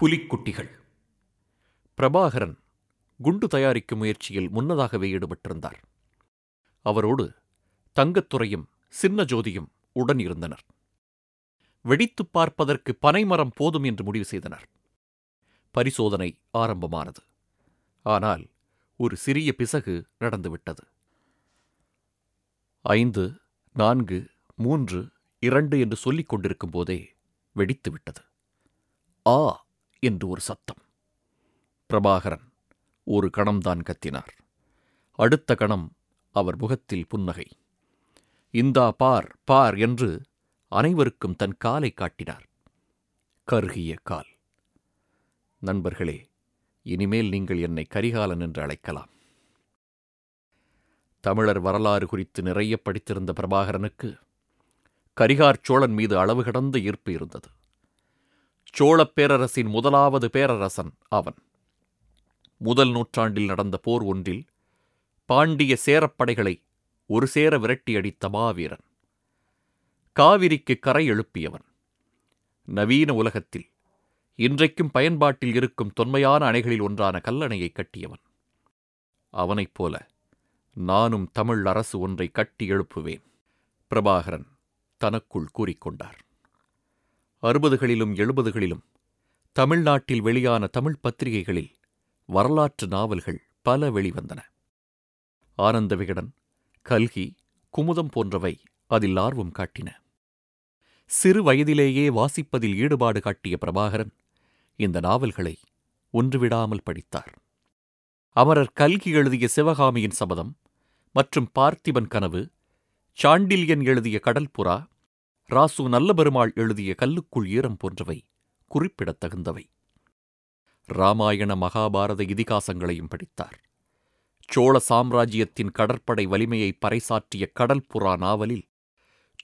புலிக்குட்டிகள். பிரபாகரன் குண்டு தயாரிக்கும் முயற்சியில் முன்னதாகவே ஈடுபட்டிருந்தார். அவரோடு தங்கத்துறையும் சின்ன ஜோதியும் உடன் இருந்தனர். வெடித்துப் பார்ப்பதற்கு பனைமரம் போதும் என்று முடிவு செய்தனர். பரிசோதனை ஆரம்பமானது. ஆனால் ஒரு சிறிய பிசகு நடந்துவிட்டது. ஐந்து நான்கு மூன்று இரண்டு என்று சொல்லிக் கொண்டிருக்கும் போதே வெடித்துவிட்டது. ஆ என்று ஒரு சத்தம். பிரபாகரன் ஒரு கணம்தான் கத்தினார். அடுத்த கணம் அவர் முகத்தில் புன்னகை. இந்தா பார் பார் என்று அனைவருக்கும் தன் காலை காட்டினார். கருகிய கால். நண்பர்களே இனிமேல் நீங்கள் என்னை கரிகாலன் என்று அழைக்கலாம். தமிழர் வரலாறு குறித்து நிறைய படித்திருந்த பிரபாகரனுக்கு கரிகார் சோழன் மீது அளவு கடந்த ஈர்ப்பு இருந்தது. சோழப் பேரரசின் முதலாவது பேரரசன் அவன். முதல் நூற்றாண்டில் நடந்த போர் ஒன்றில் பாண்டிய சேரப்படைகளை ஒரு சேர விரட்டியடித்த மாவீரன். காவிரிக்கு கரை எழுப்பியவன். நவீன உலகத்தில் இன்றைக்கும் பயன்பாட்டில் இருக்கும் தொன்மையான அணைகளில் ஒன்றான கல்லணையை கட்டியவன். அவனைப் போல நானும் தமிழ் அரசு ஒன்றை கட்டி எழுப்புவேன் பிரபாகரன் தனக்குள் கூறிக்கொண்டார். அறுபதுகளிலும் எழுபதுகளிலும் தமிழ்நாட்டில் வெளியான தமிழ் பத்திரிகைகளில் வரலாற்று நாவல்கள் பல வெளிவந்தன. ஆனந்த விகடன் கல்கி குமுதம் போன்றவை அதில் ஆர்வம் காட்டின. சிறு வயதிலேயே வாசிப்பதில் ஈடுபாடு காட்டிய பிரபாகரன் இந்த நாவல்களை ஒன்றுவிடாமல் படித்தார். அமரர் கல்கி எழுதிய சிவகாமியின் சபதம் மற்றும் பார்த்திபன் கனவு சாண்டில்யன் எழுதிய கடல்புறா ராசு நல்லபெருமாள் எழுதிய கல்லுக்குள் ஈரம் போன்றவை குறிப்பிடத்தகுந்தவை. ராமாயண மகாபாரத இதிகாசங்களையும் படித்தார். சோழ சாம்ராஜ்யத்தின் கடற்படை வலிமையை பறைசாற்றிய கடல்புறா நாவலில்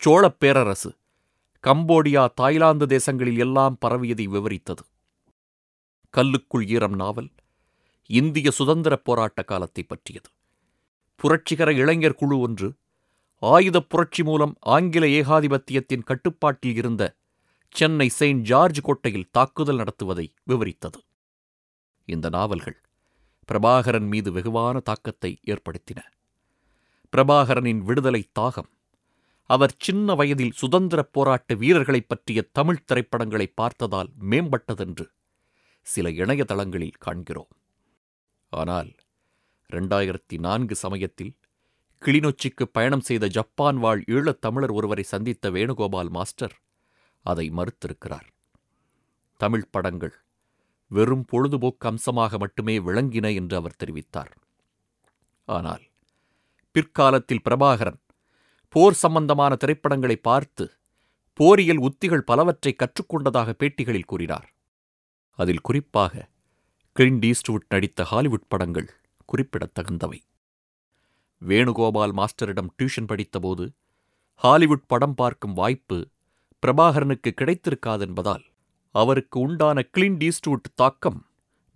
சோழப் பேரரசு கம்போடியா தாய்லாந்து தேசங்களில் எல்லாம் பரவியதை விவரித்தது. கல்லுக்குள் ஈரம் நாவல் இந்திய சுதந்திரப் போராட்ட காலத்தை பற்றியது. புரட்சிகர இளைஞர் குழு ஒன்று ஆயுதப் புரட்சி மூலம் ஆங்கில ஏகாதிபத்தியத்தின் கட்டுப்பாட்டில் இருந்த சென்னை செயின்ட் ஜார்ஜ் கோட்டையில் தாக்குதல் நடத்துவதை விவரித்தது. இந்த நாவல்கள் பிரபாகரன் மீது வெகுவான தாக்கத்தை ஏற்படுத்தின. பிரபாகரனின் விடுதலை தாகம் அவர் சின்ன வயதில் சுதந்திரப் போராட்ட வீரர்களைப் பற்றிய தமிழ்த் திரைப்படங்களை பார்த்ததால் மேம்பட்டதென்று சில இணையதளங்களில் காண்கிறோம். ஆனால் இரண்டாயிரத்தி நான்கு சமயத்தில் கிளிநொச்சிக்கு பயணம் செய்த ஜப்பான் வாழ் ஈழத் தமிழர் ஒருவரை சந்தித்த வேணுகோபால் மாஸ்டர் அதை மறுத்திருக்கிறார். தமிழ் படங்கள் வெறும் பொழுதுபோக்கு அம்சமாக மட்டுமே விளங்கின என்று அவர் தெரிவித்தார். ஆனால் பிற்காலத்தில் பிரபாகரன் போர் சம்பந்தமான திரைப்படங்களை பார்த்து போரியல் உத்திகள் பலவற்றை கற்றுக்கொண்டதாக பேட்டிகளில் கூறினார். அதில் குறிப்பாக கிளின்ட் ஈஸ்ட்வுட் நடித்த ஹாலிவுட் படங்கள் குறிப்பிடத்தகுந்தவை. வேணுகோபால் மாஸ்டரிடம் டியூஷன் படித்தபோது ஹாலிவுட் படம் பார்க்கும் வாய்ப்பு பிரபாகரனுக்கு கிடைத்திருக்காதென்பதால் அவருக்கு உண்டான கிளின் ஈஸ்ட்வுட் தாக்கம்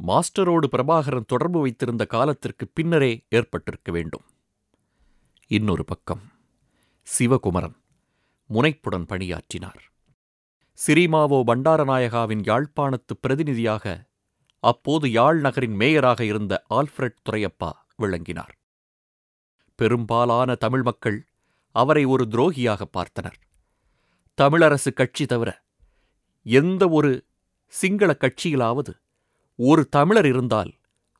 மாஸ்டரோடு பிரபாகரன் தொடர்பு வைத்திருந்த காலத்திற்கு பின்னரே ஏற்பட்டிருக்க வேண்டும். இன்னொரு பக்கம் சிவகுமரன் முனைப்புடன் பணியாற்றினார். சிரிமாவோ பண்டாரநாயகாவின் யாழ்ப்பாணத்து பிரதிநிதியாக அப்போது யாழ் நகரின் மேயராக இருந்த ஆல்ஃபிரட் துரையப்பா விளங்கினார். பெரும்பாலான தமிழ் மக்கள் அவரை ஒரு துரோகியாக பார்த்தனர். தமிழரசு கட்சி தவிர எந்த ஒரு சிங்கள கட்சியிலாவது ஒரு தமிழர் இருந்தால்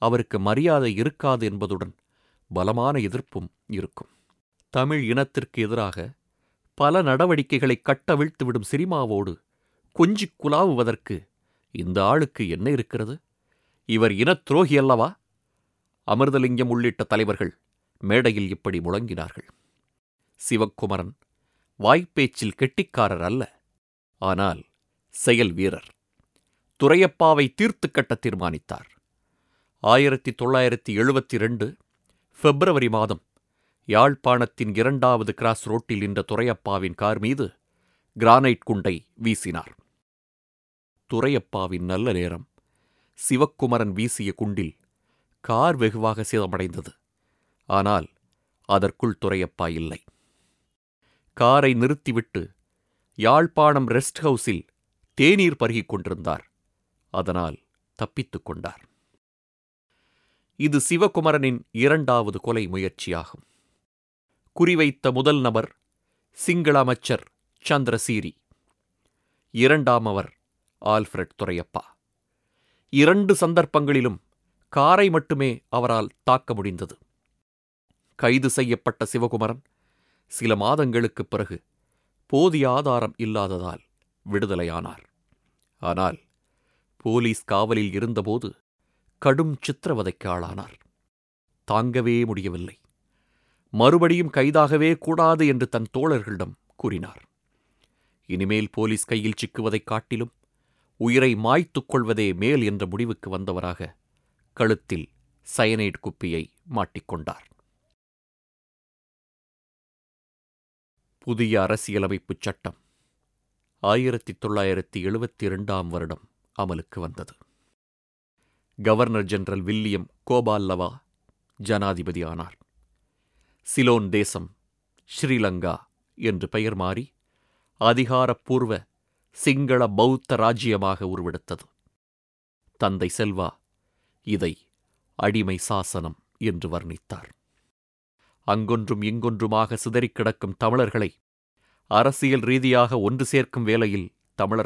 அவருக்கு மரியாதை இருக்காது என்பதுடன் பலமான எதிர்ப்பும் இருக்கும். தமிழ் இனத்திற்கு எதிராக பல நடவடிக்கைகளை கட்டவிழ்த்துவிடும் சினிமாவோடு கொஞ்சிக் குலாவுவதற்கு இந்த ஆளுக்கு என்ன இருக்கிறது? இவர் இனத் துரோகி அல்லவா? அமிர்தலிங்கம் உள்ளிட்ட தலைவர்கள் மேடையில் இப்படி முழங்கினார்கள். சிவக்குமரன் வாய்ப்பேச்சில் கெட்டிக்காரர் அல்ல. ஆனால் செயல் வீரர். துரையப்பாவை தீர்த்து கட்ட தீர்மானித்தார். ஆயிரத்தி தொள்ளாயிரத்தி எழுபத்தி ரெண்டு பிப்ரவரி மாதம் யாழ்ப்பாணத்தின் இரண்டாவது கிராஸ் ரோட்டில் நின்ற துரையப்பாவின் கார் மீது கிரானைட் குண்டை வீசினார். துரையப்பாவின் நல்ல நேரம். சிவக்குமரன் வீசிய குண்டில் கார் வெகுவாக சேதமடைந்தது. ஆனால் அதற்குள் துரையப்பா இல்லை. காரை நிறுத்திவிட்டு யாழ்ப்பாணம் ரெஸ்ட் ஹவுஸில் தேநீர் பருகிக் கொண்டிருந்தார். அதனால் தப்பித்துக் கொண்டார். இது சிவகுமரனின் இரண்டாவது கொலை முயற்சியாகும். குறிவைத்த முதல் நபர் சிங்கள அமைச்சர் சந்திரசீரி. இரண்டாம் அவர் ஆல்ஃபிரட் துரையப்பா இரண்டு சந்தர்ப்பங்களிலும் காரை மட்டுமே அவரால் தாக்க முடிந்தது. கைது செய்யப்பட்ட சிவகுமரன் சில மாதங்களுக்குப் பிறகு போதிய ஆதாரம் இல்லாததால் விடுதலையானார். ஆனால் போலீஸ் காவலில் இருந்தபோது கடும் சித்திரவதைக்கு ஆளானார். தாங்கவே முடியவில்லை. மறுபடியும் கைதாகவே கூடாது என்று தன் தோழர்களிடம் கூறினார். இனிமேல் போலீஸ் கையில் சிக்குவதைக் காட்டிலும் உயிரை மாய்த்துக் கொள்வதே மேல் என்ற முடிவுக்கு வந்தவராக கழுத்தில் சயனைட் குப்பியை மாட்டிக்கொண்டார் புதிய அரசியலமைப்புச் சட்டம். ஆயிரத்தி தொள்ளாயிரத்தி எழுபத்தி இரண்டாம் வருடம் அமலுக்கு வந்தது. கவர்னர் ஜெனரல் வில்லியம் கோபால்லவா ஜனாதிபதி ஆனார். சிலோன் தேசம் ஸ்ரீலங்கா என்று பெயர் மாறி அதிகாரப்பூர்வ சிங்கள பௌத்த ராஜ்யமாக உருவெடுத்தது. தந்தை செல்வா இதை அடிமை சாசனம் என்று வர்ணித்தார். அங்கொன்றும் இங்கொன்றுமாக சிதறிக் கிடக்கும் தமிழர்களை அரசியல் ரீதியாக ஒன்று சேர்க்கும் வேலையில் தமிழர்